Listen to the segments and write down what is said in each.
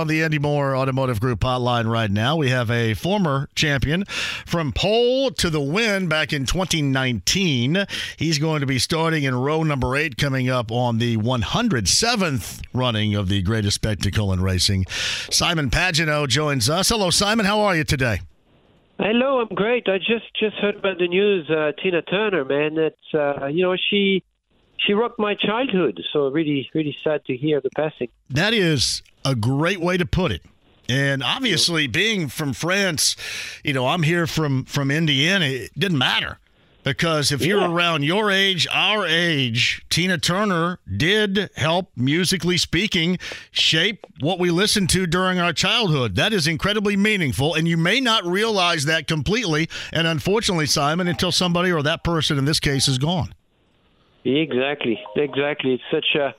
On the Andy Moore Automotive Group hotline right now, we have a former champion from pole to the win back in 2019. He's going to be starting in row number eight coming up on the 107th running of the greatest spectacle in racing. Simon Pagenaud joins us. Hello, Simon. How are you today? Hello, I'm great. I just just heard about the news. Uh, Tina Turner, man, it's uh, you know she she rocked my childhood. So really, really sad to hear the passing. That is a great way to put it. And obviously, being from France, you know, I'm here from from Indiana. It didn't matter because if you're around your age, our age, Tina Turner did help, musically speaking, shape what we listened to during our childhood. That is incredibly meaningful, and you may not realize that completely. And unfortunately, Simon, until somebody or that person in this case is gone. Exactly, exactly. It's such a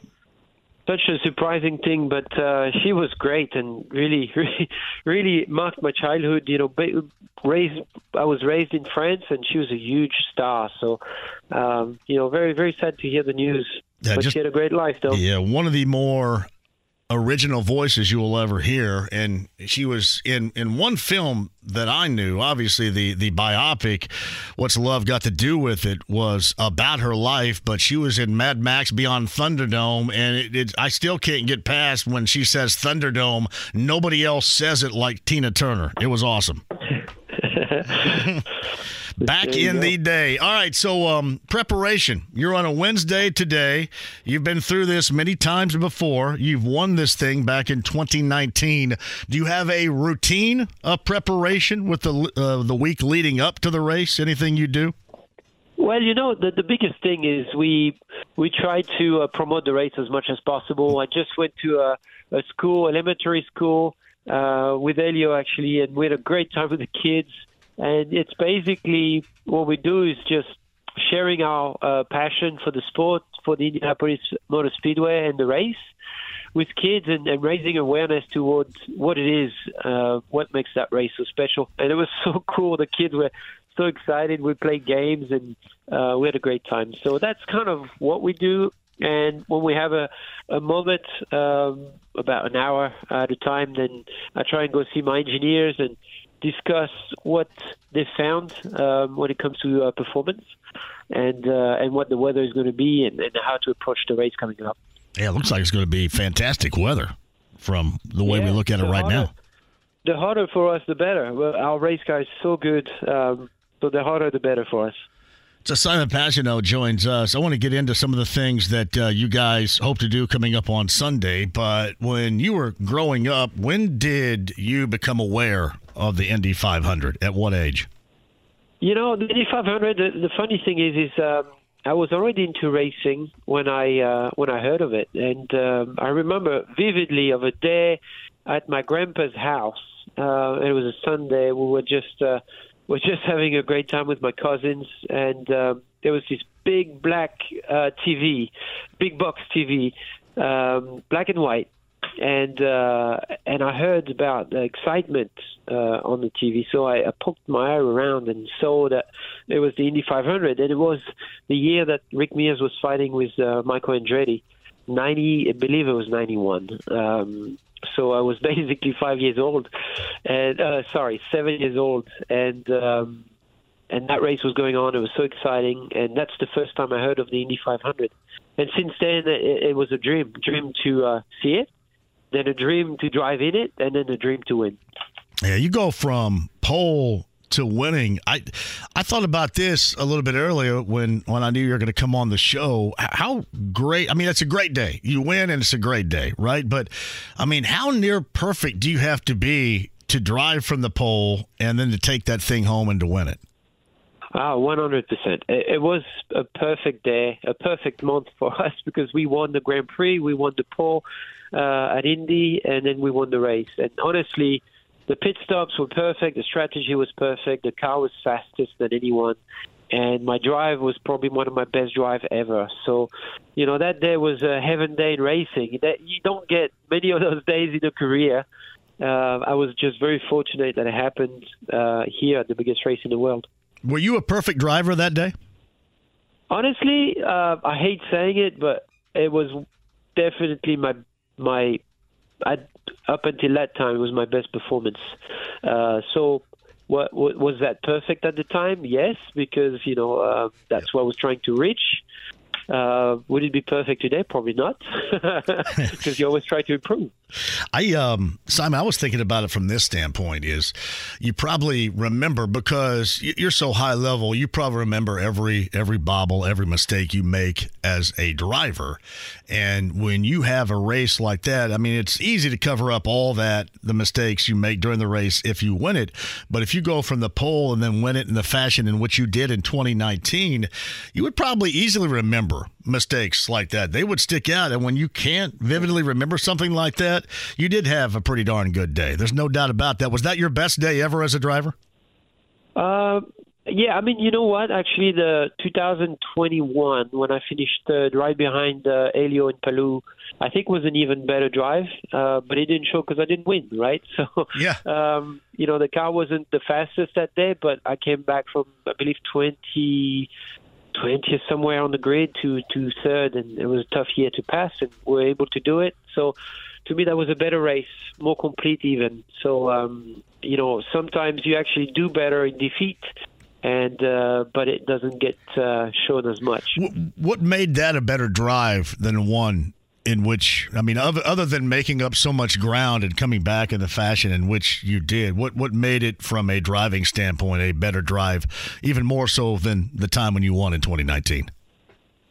such a surprising thing, but uh, she was great and really, really, really marked my childhood. You know, ba- raised I was raised in France, and she was a huge star. So, um, you know, very, very sad to hear the news. Yeah, but just- she had a great life, though. Yeah, one of the more original voices you will ever hear. And she was in in one film that I knew obviously the the biopic what's love got to do with it was about her life but she was in Mad Max Beyond Thunderdome and it, it I still can't get past when she says Thunderdome nobody else says it like Tina Turner. It was awesome Back in go. the day. All right, so um, preparation. You're on a Wednesday today. You've been through this many times before. You've won this thing back in 2019. Do you have a routine of preparation with the uh, the week leading up to the race? Anything you do? Well, you know, the, the biggest thing is we we try to uh, promote the race as much as possible. I just went to a, a school, elementary school, uh, with Helio actually, and we had a great time with the kids. And it's basically what we do is just sharing our uh, passion for the sport, for the Indianapolis Motor Speedway and the race with kids and, and raising awareness towards what it is, uh, what makes that race so special. And it was so cool. The kids were so excited. We played games and uh, we had a great time. So that's kind of what we do. And when we have a, a moment, um, about an hour at a time, then I try and go see my engineers and discuss what they found um, when it comes to uh, performance and uh, and what the weather is going to be and, and how to approach the race coming up. Yeah, it looks like it's going to be fantastic weather from the way we look at it right harder- now. The harder for us, the better. Well, our race car is so good, um, so the harder, the better for us. So Simon Pagenaud joins us. I want to get into some of the things that uh, you guys hope to do coming up on Sunday. But when you were growing up, when did you become aware of the Indy 500? At what age? You know, the Indy 500. The, the funny thing is, is um, I was already into racing when I uh, when I heard of it, and um, I remember vividly of a day at my grandpa's house. Uh, it was a Sunday. We were just uh, we were just having a great time with my cousins, and um, there was this big black uh, TV, big box TV, um, black and white, and uh, and I heard about the excitement uh, on the TV. So I, I poked my eye around and saw that it was the Indy 500, and it was the year that Rick Mears was fighting with uh, Michael Andretti. 90, I believe it was 91. Um, so I was basically five years old, and uh, sorry, seven years old, and um, and that race was going on. It was so exciting, and that's the first time I heard of the Indy 500. And since then, it, it was a dream, dream to uh, see it, then a dream to drive in it, and then a dream to win. Yeah, you go from pole to winning. I I thought about this a little bit earlier when when I knew you were going to come on the show. How great! I mean, it's a great day. You win, and it's a great day, right? But I mean, how near perfect do you have to be to drive from the pole and then to take that thing home and to win it? Ah, 100%. It, it was a perfect day, a perfect month for us because we won the Grand Prix, we won the pole, uh, at Indy, and then we won the race. And honestly, the pit stops were perfect. The strategy was perfect. The car was fastest than anyone. And my drive was probably one of my best drive ever. So, you know, that day was a heaven day in racing. That you don't get many of those days in a career. Uh, I was just very fortunate that it happened uh, here at the biggest race in the world. Were you a perfect driver that day? Honestly, uh, I hate saying it, but it was definitely my my. I, up until that time, it was my best performance. Uh, so, what, what, was that perfect at the time? Yes, because you know uh, that's what I was trying to reach. Uh, would it be perfect today? Probably not, because you always try to improve. I um Simon, I was thinking about it from this standpoint is you probably remember because you're so high level, you probably remember every every bobble, every mistake you make as a driver. And when you have a race like that, I mean it's easy to cover up all that the mistakes you make during the race if you win it, but if you go from the pole and then win it in the fashion in which you did in 2019, you would probably easily remember mistakes like that. They would stick out and when you can't vividly remember something like that, you did have a pretty darn good day. There's no doubt about that. Was that your best day ever as a driver? Uh, yeah, I mean, you know what? Actually, the 2021, when I finished third, right behind uh, Helio and Palou, I think was an even better drive, uh, but it didn't show because I didn't win, right? So, yeah, um, you know, the car wasn't the fastest that day, but I came back from, I believe, 20, 20th somewhere on the grid to to third, and it was a tough year to pass, and we were able to do it. So to me that was a better race, more complete even. So um, you know sometimes you actually do better in defeat. And uh, but it doesn't get uh, shown as much. What made that a better drive than one in which I mean, other, other than making up so much ground and coming back in the fashion in which you did, what what made it from a driving standpoint a better drive, even more so than the time when you won in 2019?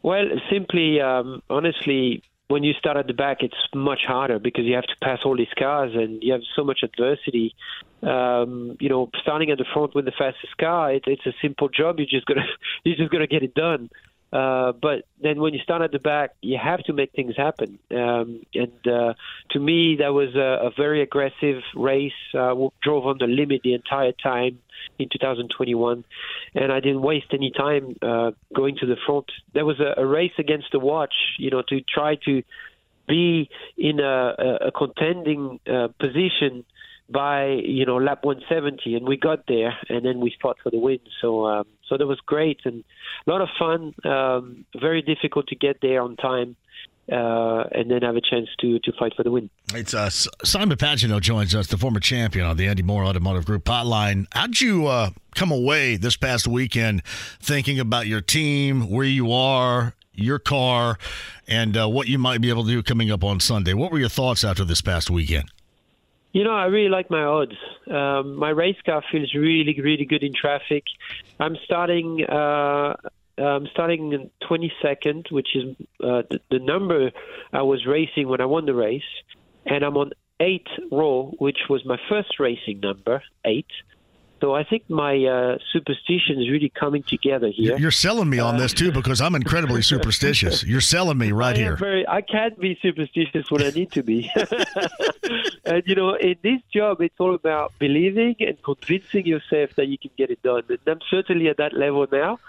Well, simply, um, honestly, when you start at the back, it's much harder because you have to pass all these cars and you have so much adversity. Um, you know, starting at the front with the fastest car, it, it's a simple job. You just gotta you just gotta get it done. Uh, but then when you start at the back, you have to make things happen. Um, and uh, to me, that was a, a very aggressive race. Uh, drove on the limit the entire time in 2021, and I didn't waste any time uh, going to the front. There was a, a race against the watch, you know, to try to be in a, a contending uh, position by you know lap 170, and we got there, and then we fought for the win. So um, so that was great and a lot of fun. Um, very difficult to get there on time. Uh, and then have a chance to to fight for the win. It's uh, Simon Pagenaud joins us, the former champion on the Andy Moore Automotive Group hotline. How'd you uh, come away this past weekend thinking about your team, where you are, your car, and uh, what you might be able to do coming up on Sunday? What were your thoughts after this past weekend? You know, I really like my odds. Um, my race car feels really, really good in traffic. I'm starting. Uh, I'm starting in 22nd, which is uh, the, the number I was racing when I won the race, and I'm on eight row, which was my first racing number, eight. So I think my uh, superstition is really coming together here. You're selling me on uh, this too because I'm incredibly superstitious. You're selling me right here. Very, I can't be superstitious when I need to be. and you know, in this job, it's all about believing and convincing yourself that you can get it done. And I'm certainly at that level now.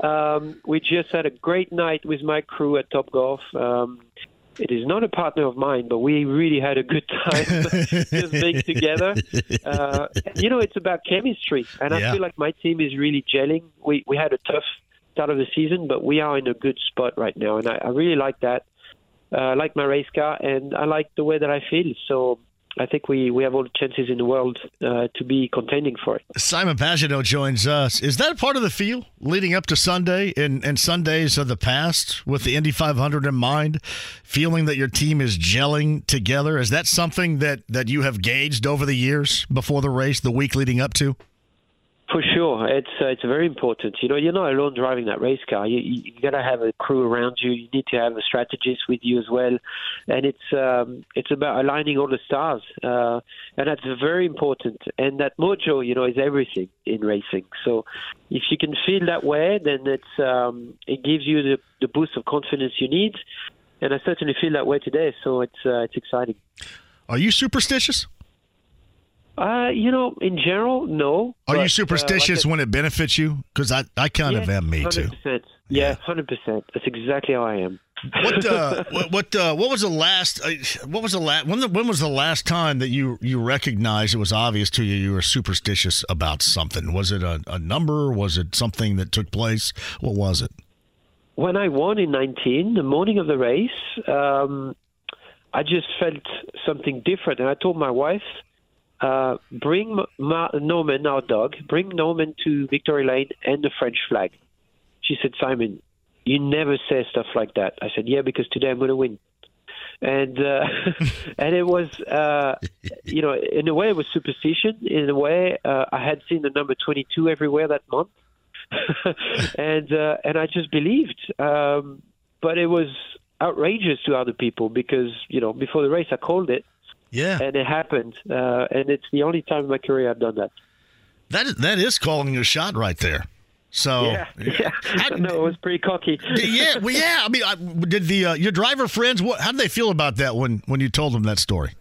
Um, we just had a great night with my crew at Top Golf. Um, it is not a partner of mine, but we really had a good time just being together. Uh, you know, it's about chemistry, and yeah. I feel like my team is really gelling. We we had a tough start of the season, but we are in a good spot right now, and I, I really like that. Uh, I like my race car, and I like the way that I feel. So I think we, we have all the chances in the world uh, to be contending for it. Simon Pagenaud joins us. Is that part of the feel leading up to Sunday and, and Sundays of the past with the Indy 500 in mind, feeling that your team is gelling together? Is that something that, that you have gauged over the years before the race, the week leading up to? For sure, it's uh, it's very important. You know, you're not alone driving that race car. You you got to have a crew around you. You need to have a strategist with you as well, and it's um, it's about aligning all the stars, uh, and that's very important. And that mojo, you know, is everything in racing. So, if you can feel that way, then it's um, it gives you the the boost of confidence you need. and I certainly feel that way today. So it's uh, it's exciting. Are you superstitious? Uh, you know, in general, no. Are but, you superstitious uh, like when it benefits you? Because I, I kind a, of am. Me too. 100%. Yeah, hundred percent. That's exactly how I am. what uh, what what, uh, what was the last uh, what was the last when the, when was the last time that you you recognized it was obvious to you you were superstitious about something was it a, a number was it something that took place what was it when I won in 19 the morning of the race um, I just felt something different and I told my wife uh, bring Ma- Norman our dog bring Norman to Victory Lane and the French flag she said Simon you never say stuff like that. I said, yeah, because today I'm going to win. And uh, and it was, uh, you know, in a way it was superstition. In a way, uh, I had seen the number 22 everywhere that month, and uh, and I just believed. Um, but it was outrageous to other people because you know before the race I called it, yeah, and it happened, uh, and it's the only time in my career I've done that. That is, that is calling your shot right there. So yeah, yeah. I, no, it was pretty cocky. yeah, well, yeah. I mean, I, did the uh, your driver friends? What? How did they feel about that when when you told them that story?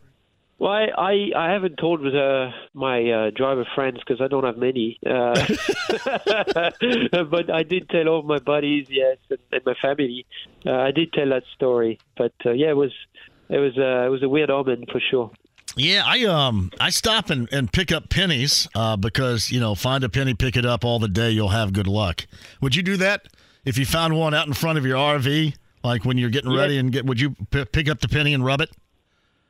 Well, I I, I haven't told uh, my uh, driver friends because I don't have many. Uh, but I did tell all my buddies, yes, and, and my family. Uh, I did tell that story. But uh, yeah, it was it was it was a weird omen for sure. Yeah, I um I stop and, and pick up pennies uh, because you know find a penny, pick it up all the day, you'll have good luck. Would you do that if you found one out in front of your RV, like when you're getting ready and get? Would you p- pick up the penny and rub it?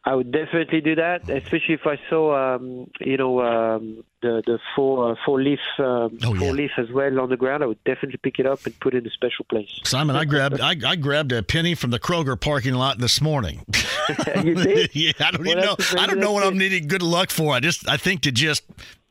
I would definitely do that, especially if I saw, um, you know, um, the the four uh, four leaf um, oh, four yeah. leaf as well on the ground. I would definitely pick it up and put it in a special place. Simon, I grabbed I, I grabbed a penny from the Kroger parking lot this morning. you did? yeah, I don't well, even know. I don't know what I'm needing good luck for. I just I think to just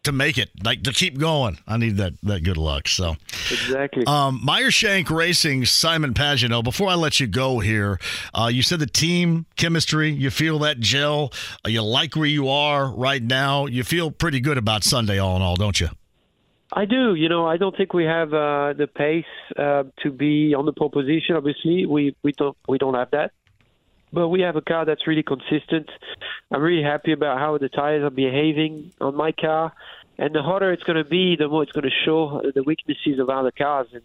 to make it, like to keep going. I need that that good luck. So exactly. Um, Meyer Shank Racing, Simon Pagenaud. Before I let you go here, uh, you said the team chemistry. You feel that gel. Uh, you like where you are right now. You feel pretty good about Sunday, all in all, don't you? I do. You know, I don't think we have uh, the pace uh, to be on the pole position. Obviously, we we don't we don't have that but we have a car that's really consistent. I'm really happy about how the tires are behaving on my car. And the hotter it's going to be, the more it's going to show the weaknesses of other cars. And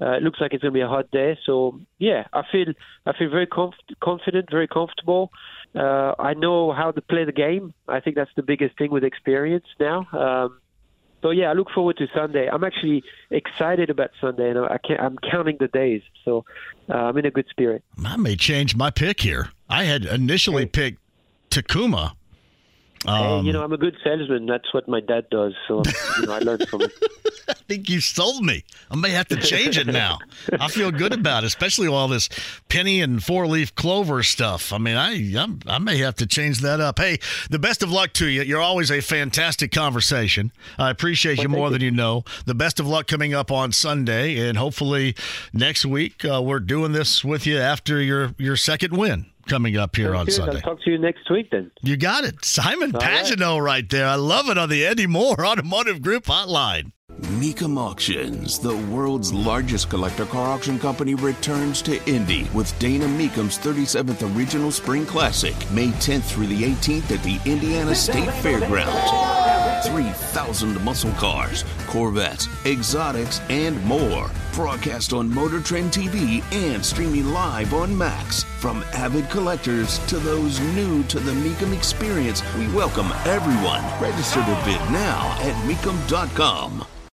uh, it looks like it's going to be a hot day. So yeah, I feel I feel very comf- confident, very comfortable. Uh, I know how to play the game. I think that's the biggest thing with experience now. Um, so yeah, I look forward to Sunday. I'm actually excited about Sunday, and I am counting the days. So uh, I'm in a good spirit. I may change my pick here. I had initially hey. picked Takuma um, hey, you know, I'm a good salesman. That's what my dad does. So, you know, I learned from it. I think you sold me. I may have to change it now. I feel good about it, especially all this penny and four leaf clover stuff. I mean, I I'm, i may have to change that up. Hey, the best of luck to you. You're always a fantastic conversation. I appreciate well, you more you. than you know. The best of luck coming up on Sunday, and hopefully next week uh, we're doing this with you after your your second win coming up here on Sunday. I'll talk to you next week then. You got it. Simon All Pagenaud right. right there. I love it on the Eddie Moore Automotive Group hotline. Mecum Auctions, the world's largest collector car auction company, returns to Indy with Dana Mecum's 37th Original Spring Classic, May 10th through the 18th at the Indiana State Fairgrounds. 3,000 muscle cars, Corvettes, exotics, and more. Broadcast on Motor Trend TV and streaming live on Max. From avid collectors to those new to the Mecum experience, we welcome everyone. Register to bid now at Mecum.com.